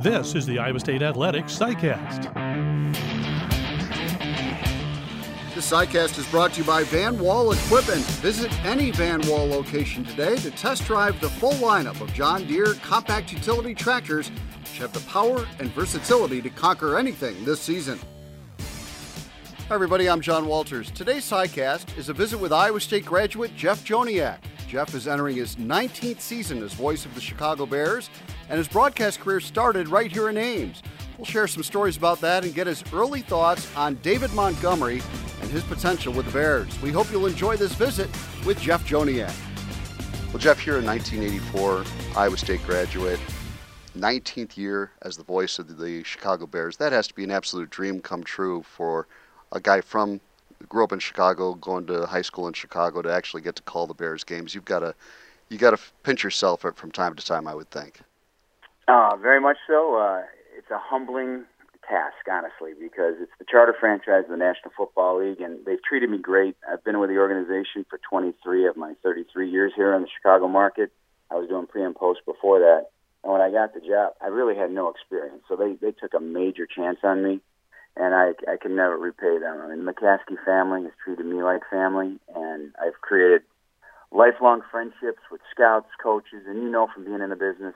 This is the Iowa State Athletics SciCast. The SciCast is brought to you by Van Wall Equipment. Visit any Van Wall location today to test drive the full lineup of John Deere compact utility tractors which have the power and versatility to conquer anything this season. Hi, everybody. I'm John Walters. Today's SciCast is a visit with Iowa State graduate Jeff Joniak. Jeff is entering his 19th season as voice of the Chicago Bears, and his broadcast career started right here in Ames. We'll share some stories about that and get his early thoughts on David Montgomery and his potential with the Bears. We hope you'll enjoy this visit with Jeff Joniak. Well, Jeff, here in 1984, Iowa State graduate, 19th year as the voice of the Chicago Bears. That has to be an absolute dream come true for a guy from grew up in Chicago, going to high school in Chicago to actually get to call the Bears games. You've got to you got to pinch yourself from time to time, I would think. Uh, very much so. Uh, it's a humbling task, honestly, because it's the charter franchise of the National Football League, and they've treated me great. I've been with the organization for 23 of my 33 years here in the Chicago market. I was doing pre and post before that. And when I got the job, I really had no experience. So they, they took a major chance on me and I I can never repay them. I mean, the McCaskey family has treated me like family, and I've created lifelong friendships with scouts, coaches, and you know from being in the business,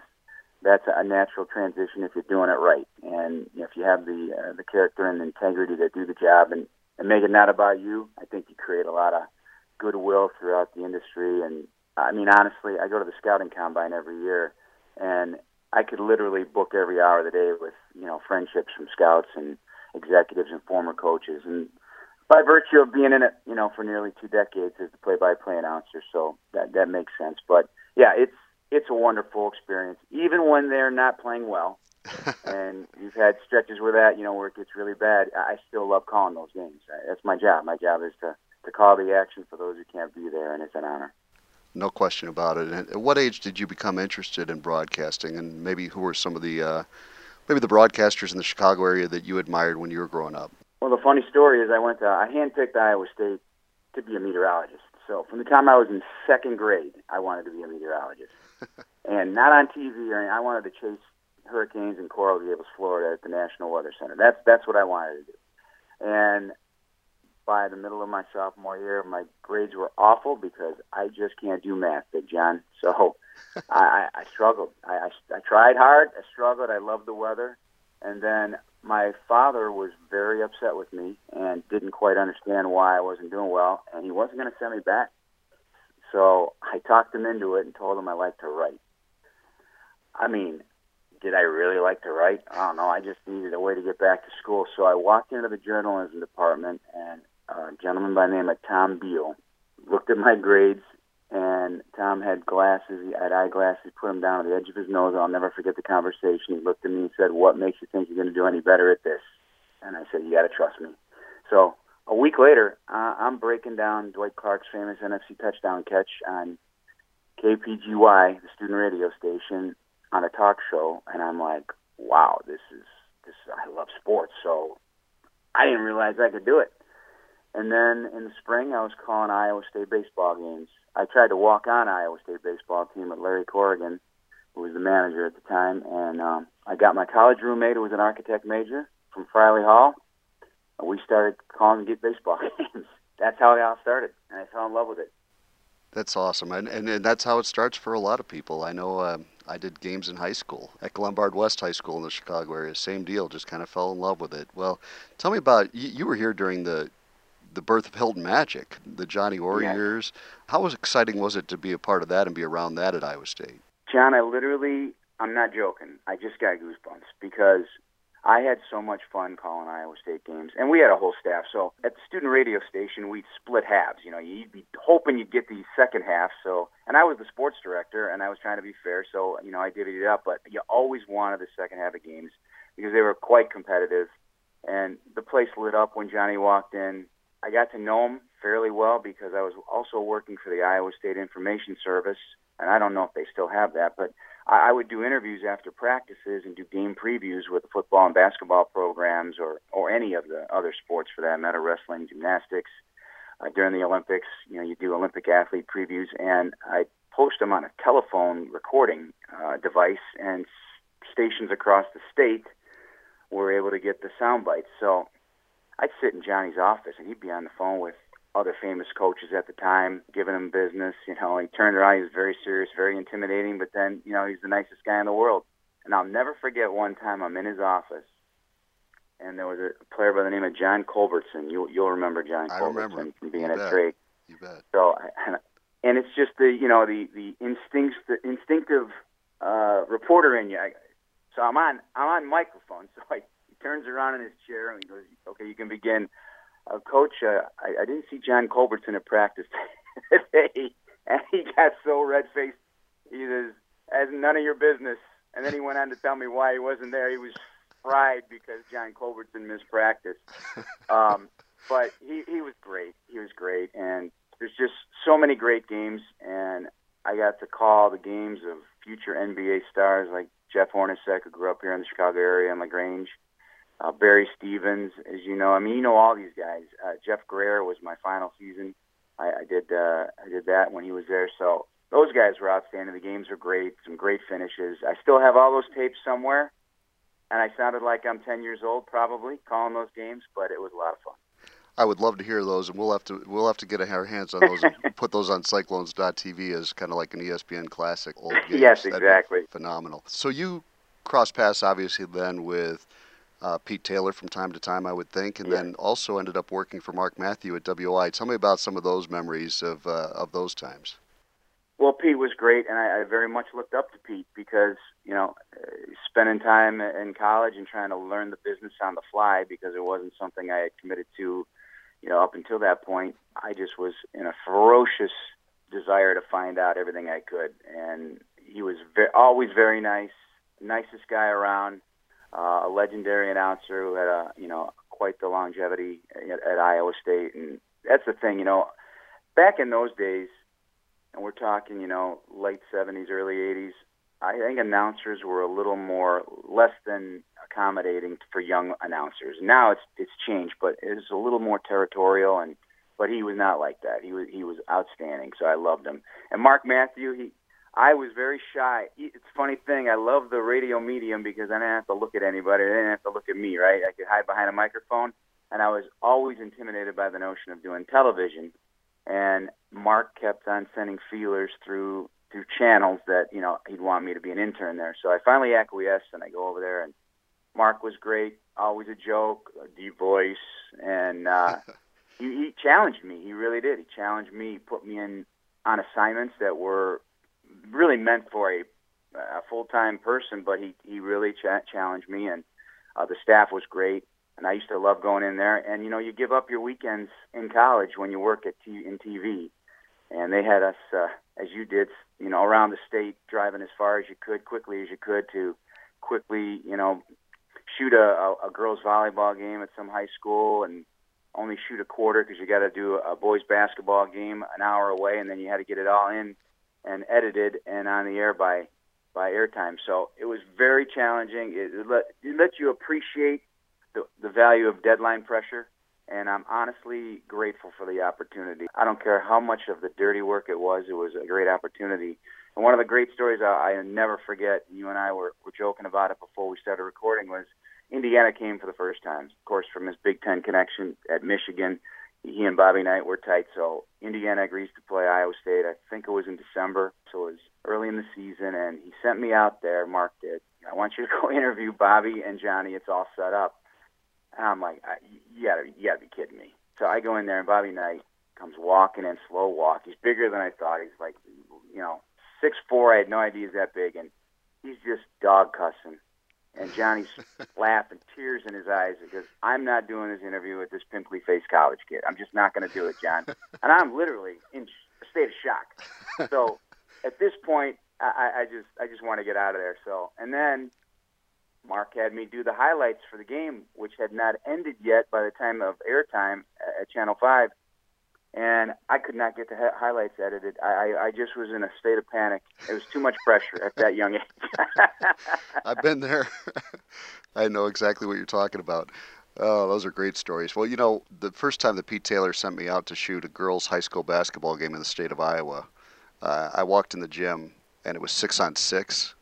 that's a natural transition if you're doing it right, and if you have the uh, the character and the integrity to do the job and and make it not about you. I think you create a lot of goodwill throughout the industry, and I mean honestly, I go to the scouting combine every year, and I could literally book every hour of the day with you know friendships from scouts and executives and former coaches. And by virtue of being in it, you know, for nearly two decades as the play-by-play announcer, so that that makes sense. But yeah, it's it's a wonderful experience, even when they're not playing well. and you've had stretches where that, you know, where it gets really bad. I still love calling those games. That's my job. My job is to to call the action for those who can't be there, and it's an honor. No question about it. And at what age did you become interested in broadcasting, and maybe who were some of the uh, maybe the broadcasters in the Chicago area that you admired when you were growing up? Well, the funny story is I went to I handpicked Iowa State to be a meteorologist. So from the time I was in second grade, I wanted to be a meteorologist, and not on TV or anything. I wanted to chase hurricanes in Coral Gables, Florida, at the National Weather Center. That's that's what I wanted to do. And by the middle of my sophomore year, my grades were awful because I just can't do math, Big John. So I, I struggled. I, I, I tried hard. I struggled. I loved the weather. And then my father was very upset with me and didn't quite understand why I wasn't doing well, and he wasn't going to send me back. So I talked him into it and told him I liked to write. I mean, did I really like to write? I don't know. I just needed a way to get back to school. So I walked into the journalism department, and a gentleman by the name of Tom Beal looked at my grades and Tom had glasses, he had eyeglasses, put them down at the edge of his nose. I'll never forget the conversation. He looked at me and said, What makes you think you're going to do any better at this? And I said, You got to trust me. So a week later, uh, I'm breaking down Dwight Clark's famous NFC touchdown catch on KPGY, the student radio station, on a talk show, and I'm like, wow, this is this. I love sports, so I didn't realize I could do it. And then in the spring, I was calling Iowa State baseball games. I tried to walk on Iowa State baseball team with Larry Corrigan, who was the manager at the time, and um, I got my college roommate, who was an architect major from Friley Hall. And we started calling to get baseball games. That's how it all started, and I fell in love with it. That's awesome, and, and, and that's how it starts for a lot of people. I know uh, I did games in high school at Glenbard West High School in the Chicago area. Same deal, just kind of fell in love with it. Well, tell me about you, you were here during the the birth of Hilton Magic, the Johnny Orr years. How was exciting was it to be a part of that and be around that at Iowa State? John, I literally, I'm not joking. I just got goosebumps because I had so much fun calling Iowa State games, and we had a whole staff. So at the student radio station, we'd split halves. You know, you'd be hoping you'd get the second half. So, and I was the sports director, and I was trying to be fair. So, you know, I divvied it up. But you always wanted the second half of games because they were quite competitive, and the place lit up when Johnny walked in. I got to know him fairly well because I was also working for the Iowa State Information Service, and I don't know if they still have that, but I, I would do interviews after practices and do game previews with the football and basketball programs, or or any of the other sports for that matter, wrestling, gymnastics. Uh, during the Olympics, you know, you do Olympic athlete previews, and I post them on a telephone recording uh, device, and stations across the state were able to get the sound bites. So I'd sit in Johnny's office and he'd be on the phone with other famous coaches at the time, giving them business. You know, he turned around, he was very serious, very intimidating, but then, you know, he's the nicest guy in the world. And I'll never forget one time I'm in his office and there was a player by the name of John Culbertson. You, you'll remember John I Culbertson remember. from being You at bet. Drake. You bet. So, and, and it's just the you know the the instincts the instinctive uh, reporter in you. I, so I'm on I'm on microphone. So I, turns around in his chair and he goes, "Okay, you can begin." Uh, Coach, uh, I, I didn't see John Culbertson at practice today, and he got so red faced. He says, "As none of your business." And then he went on to tell me why he wasn't there. He was fried because John Culbertson missed practice. Um, but he, he was great. He was great, and there's just so many great games, and I got to call the games of future NBA stars like Jeff Hornacek, who grew up here in the Chicago area in Lagrange, uh, Barry Stevens, as you know. I mean, you know all these guys. Uh, Jeff Grayer was my final season. I, I did uh, I did that when he was there. So those guys were outstanding. The games were great. Some great finishes. I still have all those tapes somewhere, and I sounded like I'm 10 years old probably calling those games, but it was a lot of fun. I would love to hear those, and we'll have to we'll have to get our hands on those and put those on Cyclones.tv as kind of like an ESPN classic old games. Yes, exactly. phenomenal. So you cross paths obviously then with uh, Pete Taylor from time to time, I would think, and Yeah. then also ended up working for Mark Matthew at WOI. Tell me about some of those memories of uh, of those times. Well, Pete was great, and I, I very much looked up to Pete because you know, spending time in college and trying to learn the business on the fly because it wasn't something I had committed to, you know, up until that point. I just was in a ferocious desire to find out everything I could, and he was ve- always very nice, nicest guy around, uh, a legendary announcer who had a you know quite the longevity at, at Iowa State, and that's the thing, you know, back in those days and we're talking, you know, late 70s, early 80s, I think announcers were a little more, less than accommodating for young announcers. Now it's it's changed, but it's a little more territorial, and but he was not like that. He was he was outstanding, so I loved him. And Mark Matthew, he, I was very shy. It's a funny thing. I love the radio medium because I didn't have to look at anybody. They didn't have to look at me, right? I could hide behind a microphone, and I was always intimidated by the notion of doing television and Mark kept on sending feelers through through channels that you know he'd want me to be an intern there. So I finally acquiesced, and I go over there, and Mark was great, always a joke, a deep voice, and uh, he, he challenged me. He really did. He challenged me. He put me in on assignments that were really meant for a, a full time person, but he he really cha- challenged me, and uh, the staff was great and I used to love going in there. And you know, you give up your weekends in college when you work at T- in TV, and they had us uh, as you did, you know, around the state, driving as far as you could, quickly as you could, to quickly, you know, shoot a, a, a girls volleyball game at some high school, and only shoot a quarter because you got to do a boys basketball game an hour away, and then you had to get it all in and edited and on the air by by airtime. So it was very challenging. It, it let it you appreciate the, the value of deadline pressure, and I'm honestly grateful for the opportunity. I don't care how much of the dirty work it was, it was a great opportunity. And one of the great stories I, I never forget, you and I were, were joking about it before we started recording, was Indiana came for the first time. Of course, from his Big Ten connection at Michigan, he and Bobby Knight were tight. So Indiana agrees to play Iowa State. I think it was in December, so it was early in the season, and he sent me out there. Mark did. I want you to go interview Bobby and Johnny. It's all set up. And I'm like, you gotta, you gotta be kidding me. So I go in there, and Bobby Knight comes walking in, slow walk. He's bigger than I thought. He's like, you know, six four. I had no idea he's that big, and he's just dog cussing. And Johnny's laughing, tears in his eyes, because I'm not doing this interview with this pimply faced college kid. I'm just not going to do it, John. and I'm literally in a state of shock. So at this point, I, I just, I just want to get out of there. So, and then Mark had me do the highlights for the game, which had not ended yet by the time of airtime at Channel 5. And I could not get the hi- highlights edited. I, I, I just was in a state of panic. It was too much pressure at that young age. I've been there. I know exactly what you're talking about. Oh, those are great stories. Well, you know, the first time that Pete Taylor sent me out to shoot a girls' high school basketball game in the state of Iowa, uh, I walked in the gym and it was six on six,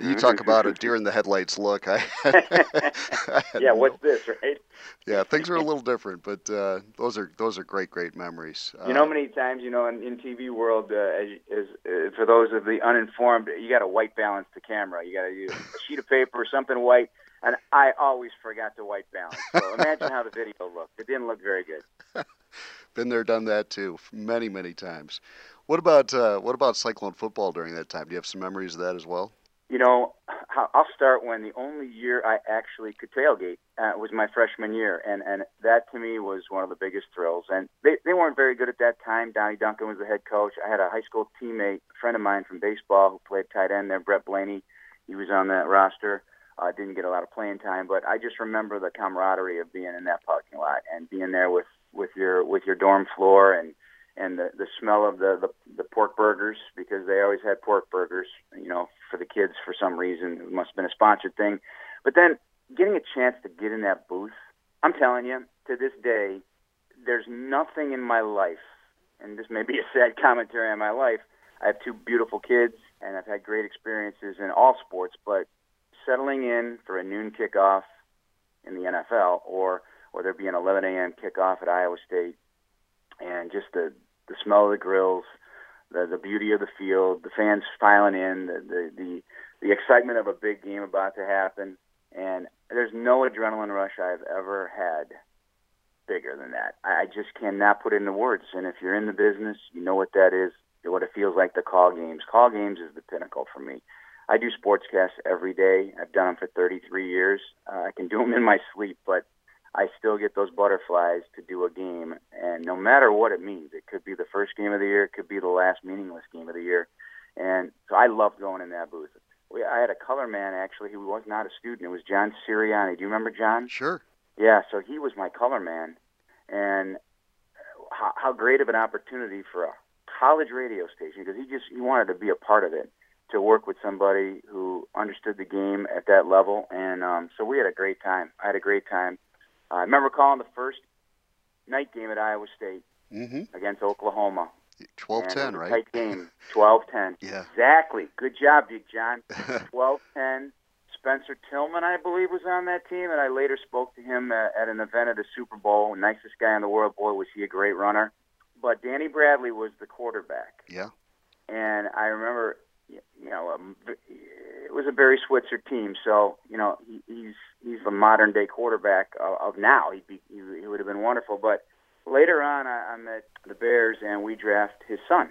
you talk about a deer in the headlights look. I, I yeah, what's this, right? Yeah, things are a little different, but uh, those are those are great, great memories. You know, uh, many times, you know, in, in TV world, uh, as, as uh, for those of the uninformed, you got to white balance the camera. You got to use a sheet of paper, or something white, and I always forgot to white balance. So imagine how the video looked. It didn't look very good. Been there, done that too, many, many times. What about uh, what about Cyclone football during that time? Do you have some memories of that as well? You know, I'll start when the only year I actually could tailgate uh, was my freshman year, and and that to me was one of the biggest thrills. And they they weren't very good at that time. Donnie Duncan was the head coach. I had a high school teammate, a friend of mine from baseball, who played tight end there, Brett Blaney. He was on that roster. Uh, didn't get a lot of playing time, but I just remember the camaraderie of being in that parking lot and being there with with your with your dorm floor and and the the smell of the, the the pork burgers because they always had pork burgers, you know, for the kids for some reason. It must have been a sponsored thing. But then getting a chance to get in that booth, I'm telling you, to this day, there's nothing in my life, and this may be a sad commentary on my life. I have two beautiful kids, and I've had great experiences in all sports, but settling in for a noon kickoff in the NFL or or there be an 11 a.m. kickoff at Iowa State, and just the the smell of the grills, the the beauty of the field, the fans filing in, the the the, the excitement of a big game about to happen, and there's no adrenaline rush I've ever had bigger than that. I just cannot put into words. And if you're in the business, you know what that is, what it feels like to call games. Call games is the pinnacle for me. I do sportscasts every day. I've done them for 33 years. Uh, I can do them in my sleep, but I still get those butterflies to do a game, and no matter what it means, it could be the first game of the year, it could be the last meaningless game of the year, and so I love going in that booth. We, I had a color man actually who was not a student. It was John Siriani. Do you remember John? Sure. Yeah, so he was my color man, and how, how great of an opportunity for a college radio station because he just he wanted to be a part of it to work with somebody who understood the game at that level and um so we had a great time i had a great time I remember calling the first night game at Iowa State mm-hmm. against Oklahoma. 12-10, right? Tight game, 12-10. yeah. Exactly. Good job, Big John. 12-10. Spencer Tillman, I believe, was on that team, and I later spoke to him at, at an event at the Super Bowl. Nicest guy in the world. Boy, was he a great runner. But Danny Bradley was the quarterback. Yeah. And I remember, you know, um, it was a Barry Switzer team, so you know he, he's he's the modern day quarterback of, of now. He'd be he, he would have been wonderful. But later on, I, I met the Bears and we draft his son,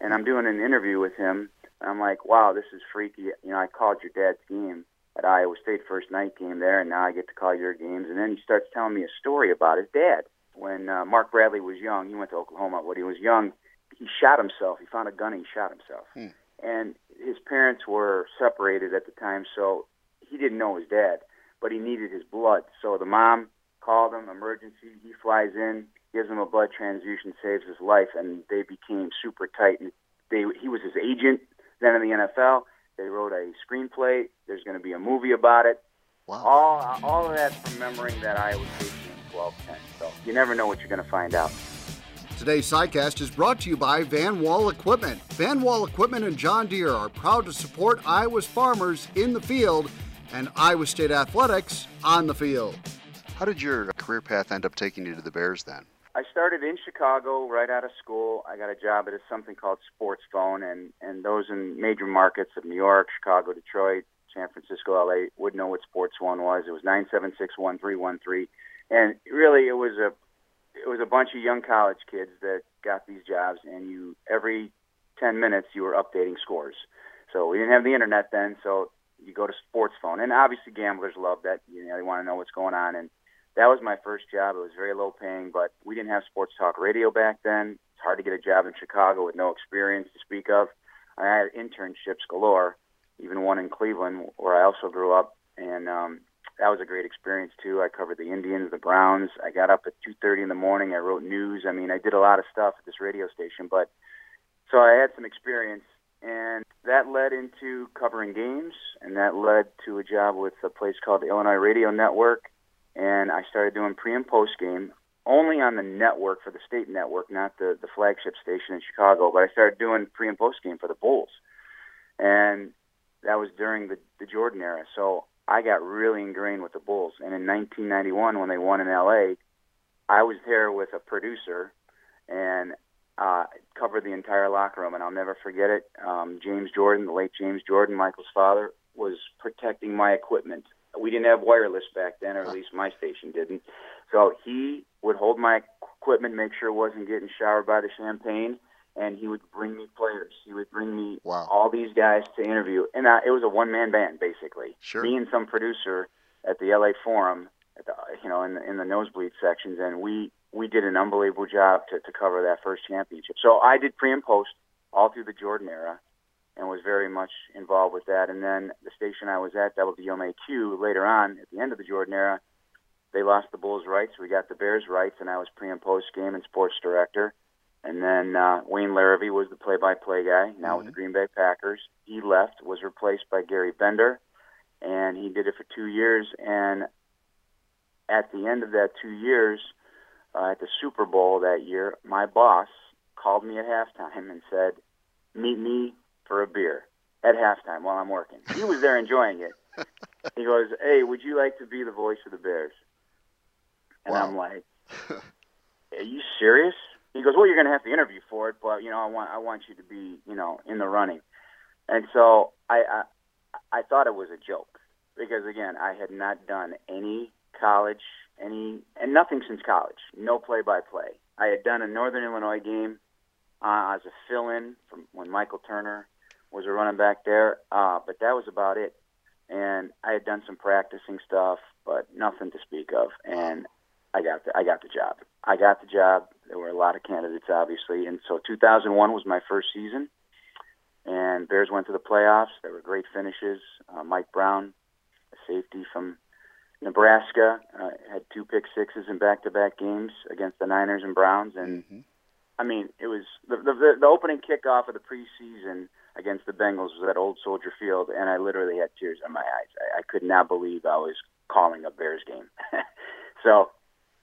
and I'm doing an interview with him. And I'm like, wow, this is freaky. You know, I called your dad's game at Iowa State first night game there, and now I get to call your games. And then he starts telling me a story about his dad. When uh, Mark Bradley was young, he went to Oklahoma. When he was young, he shot himself. He found a gun and he shot himself. Hmm. And his parents were separated at the time, so he didn't know his dad, but he needed his blood. So the mom called him, emergency. He flies in, gives him a blood transfusion, saves his life, and they became super tight. And they, he was his agent then in the NFL. They wrote a screenplay. There's going to be a movie about it. Wow. All, all of that from remembering that Iowa State in 12 10. So you never know what you're going to find out. Today's SciCast is brought to you by Van Wall Equipment. Van Wall Equipment and John Deere are proud to support Iowa's farmers in the field and Iowa State athletics on the field. How did your career path end up taking you to the Bears then? I started in Chicago right out of school. I got a job at something called Sports Phone, and, and those in major markets of New York, Chicago, Detroit, San Francisco, LA would know what Sports Phone was. It was nine seven six one three one three, And really, it was a it was a bunch of young college kids that got these jobs, and you every ten minutes you were updating scores. So we didn't have the internet then, so you go to sports phone, and obviously gamblers love that. You know, they want to know what's going on, and that was my first job. It was very low paying, but we didn't have sports talk radio back then. It's hard to get a job in Chicago with no experience to speak of. I had internships galore, even one in Cleveland, where I also grew up, and um, that was a great experience too. I covered the Indians, the Browns. I got up at 2:30 in the morning. I wrote news. I mean, I did a lot of stuff at this radio station, but so I had some experience, and that led into covering games, and that led to a job with a place called the Illinois Radio Network, and I started doing pre and post game only on the network for the state network, not the the flagship station in Chicago. But I started doing pre and post game for the Bulls, and that was during the the Jordan era. So I got really ingrained with the Bulls. And in 1991, when they won in LA, I was there with a producer and uh, covered the entire locker room. And I'll never forget it. Um, James Jordan, the late James Jordan, Michael's father, was protecting my equipment. We didn't have wireless back then, or at least my station didn't. So he would hold my equipment, make sure it wasn't getting showered by the champagne, and he would bring me players. He would bring me wow. all these guys to interview, and uh, it was a one-man band basically. Sure. Me and some producer at the LA Forum, at the, you know, in the, in the nosebleed sections, and we we did an unbelievable job to, to cover that first championship. So I did pre and post all through the Jordan era, and was very much involved with that. And then the station I was at, WMAQ, later on at the end of the Jordan era, they lost the Bulls' rights. We got the Bears' rights, and I was pre and post game and sports director. And then uh, Wayne Larrivee was the play-by-play guy. Now mm-hmm. with the Green Bay Packers, he left, was replaced by Gary Bender, and he did it for two years. And at the end of that two years, uh, at the Super Bowl that year, my boss called me at halftime and said, "Meet me for a beer at halftime while I'm working." He was there enjoying it. He goes, "Hey, would you like to be the voice of the Bears?" And wow. I'm like, "Are you serious?" He goes, "Well, you're going to have to interview for it, but you know, I want I want you to be, you know, in the running." And so I I, I thought it was a joke because again, I had not done any college, any and nothing since college. No play-by-play. I had done a Northern Illinois game uh, as a fill-in from when Michael Turner was a running back there, uh, but that was about it. And I had done some practicing stuff, but nothing to speak of. And I got the I got the job. I got the job. There were a lot of candidates, obviously, and so 2001 was my first season. And Bears went to the playoffs. There were great finishes. Uh, Mike Brown, a safety from Nebraska, uh, had two pick sixes in back-to-back games against the Niners and Browns, and mm-hmm. I mean, it was the, the the opening kickoff of the preseason against the Bengals was at Old Soldier Field, and I literally had tears in my eyes. I, I could not believe I was calling a Bears game. so,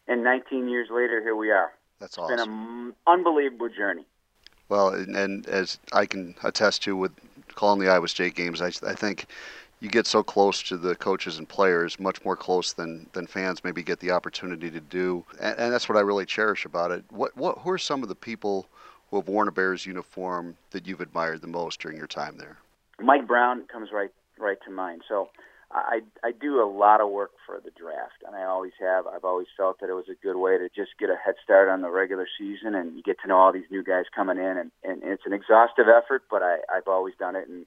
and 19 years later, here we are. That's awesome. It's been an unbelievable journey. Well, and, and as I can attest to with calling the Iowa State games, I, I think you get so close to the coaches and players, much more close than, than fans maybe get the opportunity to do. And, and that's what I really cherish about it. What, what, who are some of the people who have worn a Bears uniform that you've admired the most during your time there? Mike Brown comes right right to mind. So I I do a lot of work for the draft, and I always have. I've always felt that it was a good way to just get a head start on the regular season, and you get to know all these new guys coming in, and, and it's an exhaustive effort, but I I've always done it, and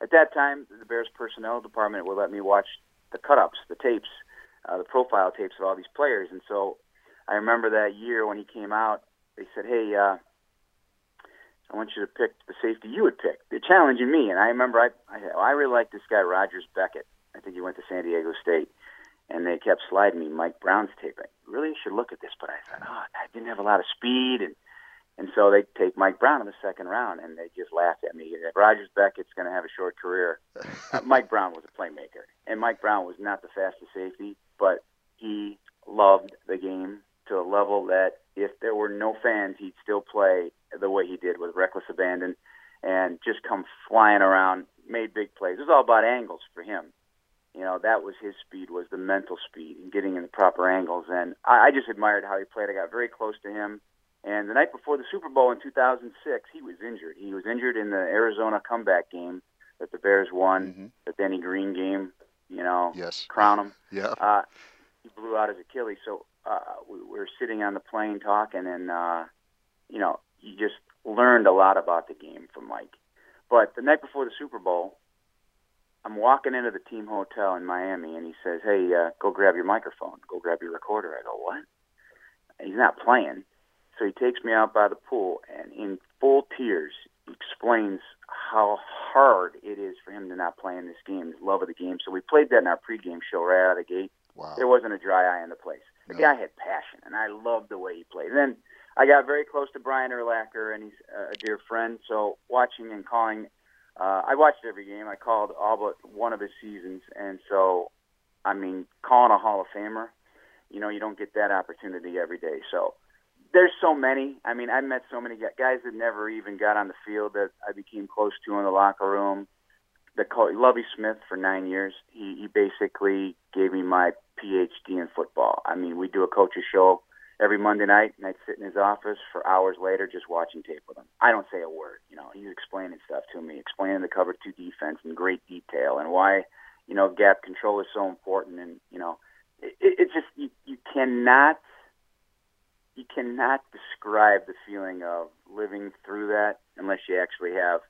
at that time, the Bears personnel department would let me watch the cut-ups, the tapes, uh, the profile tapes of all these players. And so I remember that year when he came out, they said, "Hey, uh, I want you to pick the safety you would pick." They're challenging me, and I remember I I, I really like this guy Rogers Beckett. I think he went to San Diego State, and they kept sliding me Mike Brown's tape. I really should look at this, but I thought, oh, I didn't have a lot of speed and and so they take Mike Brown in the second round, and they just laughed at me. Rogers Beckett's going to have a short career. uh, Mike Brown was a playmaker, and Mike Brown was not the fastest safety, but he loved the game to a level that if there were no fans, he'd still play the way he did with reckless abandon and just come flying around, made big plays. It was all about angles for him. You know, that was his speed, was the mental speed and getting in the proper angles. And I, I just admired how he played. I got very close to him and the night before the Super Bowl in 2006, he was injured. He was injured in the Arizona comeback game that the Bears won, mm-hmm. the Denny Green game. You know, yes. crown him. yeah. Uh, he blew out his Achilles. So uh, we, we were sitting on the plane talking, and uh, you know, you just learned a lot about the game from Mike. But the night before the Super Bowl, I'm walking into the team hotel in Miami, and he says, "Hey, uh, go grab your microphone. Go grab your recorder." I go, "What?" And he's not playing. So he takes me out by the pool and in full tears explains how hard it is for him to not play in this game, his love of the game. So we played that in our pregame show right out of the gate. Wow. There wasn't a dry eye in the place. The no. guy had passion, and I loved the way he played. And then I got very close to Brian Urlacher, and he's a dear friend. So watching and calling, uh, I watched every game. I called all but one of his seasons, and so I mean, calling a Hall of Famer, you know, you don't get that opportunity every day. So there's so many. I mean, I met so many guys that never even got on the field that I became close to in the locker room. the coach, Lovie Smith, for nine years. He, he basically gave me my PhD in football. I mean, we do a coach's show every Monday night, and I'd sit in his office for hours later just watching tape with him. I don't say a word. You know, he's explaining stuff to me, explaining the cover two defense in great detail and why, you know, gap control is so important. And you know, it, it just you, you cannot you cannot describe the feeling of living through that unless you actually have,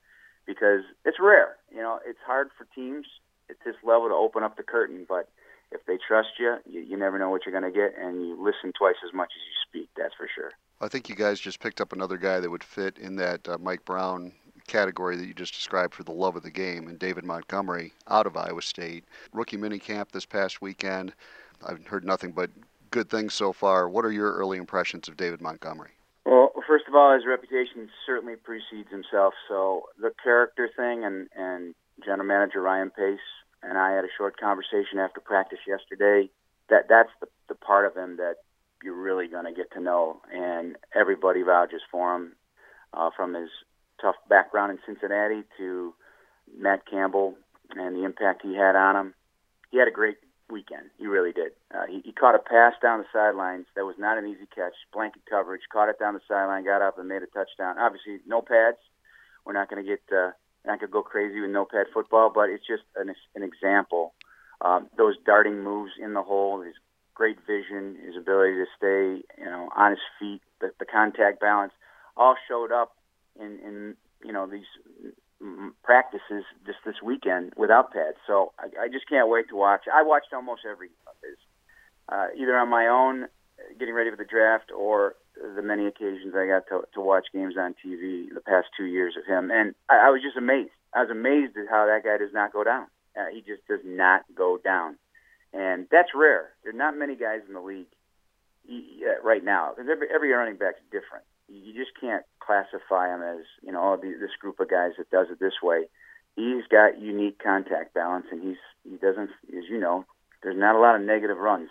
because it's rare. You know, it's hard for teams at this level to open up the curtain, but if they trust you, you, you never know what you're going to get, and you listen twice as much as you speak. That's for sure. I think you guys just picked up another guy that would fit in that uh, Mike Brown category that you just described for the love of the game, and David Montgomery out of Iowa State. Rookie minicamp this past weekend. I've heard nothing but good things so far. What are your early impressions of David Montgomery? Well, first of all, his reputation certainly precedes himself. So the character thing, and and general manager Ryan Pace and I had a short conversation after practice yesterday. That that's the the part of him that you're really going to get to know, and everybody vouches for him, uh, from his tough background in Cincinnati to Matt Campbell and the impact he had on him. He had a great weekend. He really did. Uh, he, he caught a pass down the sidelines that was not an easy catch, blanket coverage. Caught it down the sideline, got up and made a touchdown. Obviously, no pads. We're not going to get uh, not going to go crazy with no pad football, but it's just an, an example. Um, those darting moves in the hole, his great vision, his ability to stay, you know, on his feet, the, the contact balance, all showed up in, in you know these practices just this weekend without pads. So I, I just can't wait to watch. I watched almost every uh, either on my own, getting ready for the draft, or the many occasions I got to, to watch games on TV the past two years of him, and I, I was just amazed. I was amazed at how that guy does not go down. Uh, he just does not go down, and that's rare. There are not many guys in the league uh, right now every every running back's different. You just can't classify him as you know oh, this group of guys that does it this way. He's got unique contact balance, and he's he doesn't, as you know, there's not a lot of negative runs.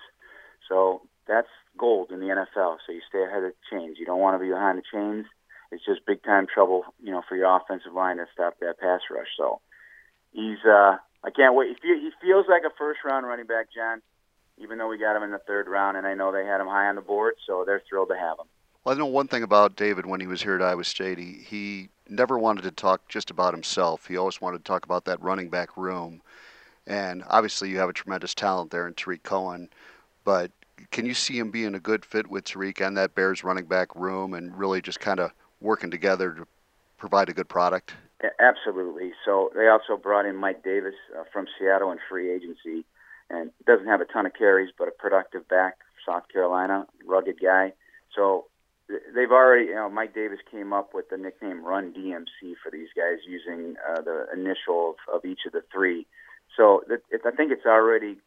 So that's gold in the NFL. So you stay ahead of the chains. You don't want to be behind the chains. It's just big time trouble, you know, for your offensive line to stop that pass rush. So he's uh I can't wait. He feels like a first round running back, John, even though we got him in the third round, and I know they had him high on the board, so they're thrilled to have him. Well, I know one thing about David when he was here at Iowa State. He, he never wanted to talk just about himself. He always wanted to talk about that running back room. And obviously, you have a tremendous talent there in Tarik Cohen. But can you see him being a good fit with Tarik and that Bears running back room and really just kind of working together to provide a good product? Absolutely. So they also brought in Mike Davis uh, from Seattle in free agency, and doesn't have a ton of carries, but a productive back, South Carolina, rugged guy. So they've already, you know, Mike Davis came up with the nickname Run DMC for these guys using uh, the initial of, of each of the three. So it, it, I think it's already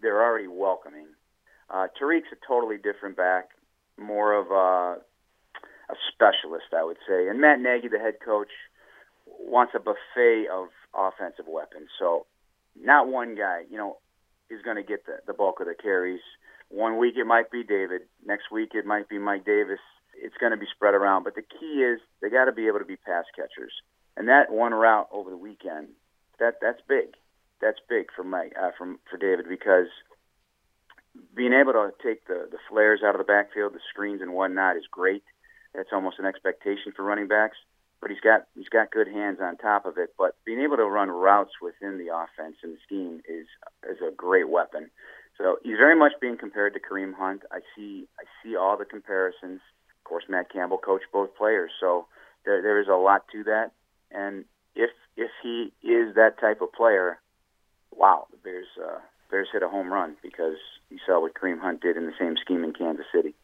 they're already welcoming. Uh, Tarik's a totally different back, more of a, a specialist, I would say. And Matt Nagy, the head coach, wants a buffet of offensive weapons. So not one guy, you know, is going to get the, the bulk of the carries. One week it might be David. Next week it might be Mike Davis. It's going to be spread around. But the key is they got to be able to be pass catchers. And that one route over the weekend, that that's big. That's big for Mike, uh, from for David because being able to take the the flares out of the backfield, the screens and whatnot is great. That's almost an expectation for running backs. But he's got he's got good hands on top of it. But being able to run routes within the offense and the scheme is is a great weapon. So he's very much being compared to Kareem Hunt. I see I see all the comparisons. Of course, Matt Campbell coached both players, so there there is a lot to that. And if if he is that type of player, wow, the Bears uh, Bears hit a home run because you saw what Kareem Hunt did in the same scheme in Kansas City.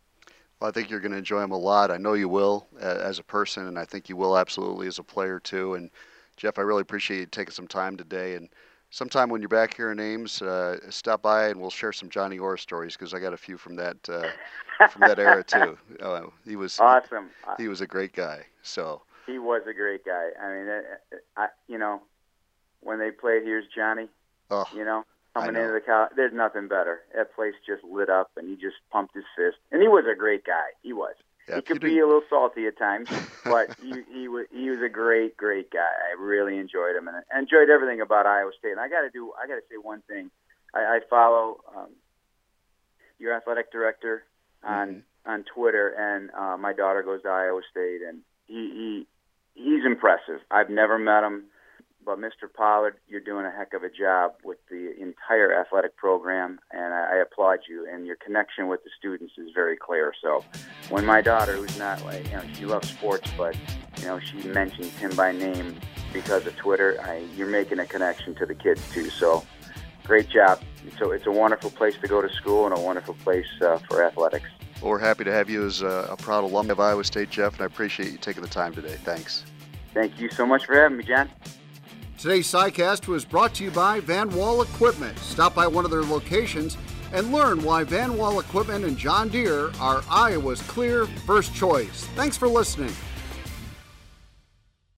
Well, I think you're going to enjoy him a lot. I know you will uh, as a person, and I think you will absolutely as a player too. And Jeff, I really appreciate you taking some time today. And sometime when you're back here in Ames, uh, stop by and we'll share some Johnny Orr stories because I got a few from that uh, from that era too. Uh, he was awesome. He, he, was a great guy. So he was a great guy. I mean, uh, I, you know, when they played "Here's Johnny," oh, you know, coming into the college, there's nothing better. That place just lit up, and he just pumped his fist. And he was a great guy. He was. Yeah, he could be a little salty at times, but he he was he was a great great guy. I really enjoyed him and I enjoyed everything about Iowa State. And I got to do I got to say one thing. I, I follow um, your athletic director on Mm-hmm. on Twitter, and uh, my daughter goes to Iowa State, and he he he's impressive. I've never met him, but Mr. Pollard, you're doing a heck of a job with the entire athletic program, and I, I applaud you. And your connection with the students is very clear. So, when my daughter, who's not like you know, she loves sports, but you know, she mentions him by name because of Twitter, I, you're making a connection to the kids too. So, great job. So it's a wonderful place to go to school and a wonderful place uh, for athletics. Well, we're happy to have you as a, a proud alum of Iowa State, Jeff, and I appreciate you taking the time today. Thanks. Thank you so much for having me, John. Today's SciCast was brought to you by Van Wall Equipment. Stop by one of their locations and learn why Van Wall Equipment and John Deere are Iowa's clear first choice. Thanks for listening.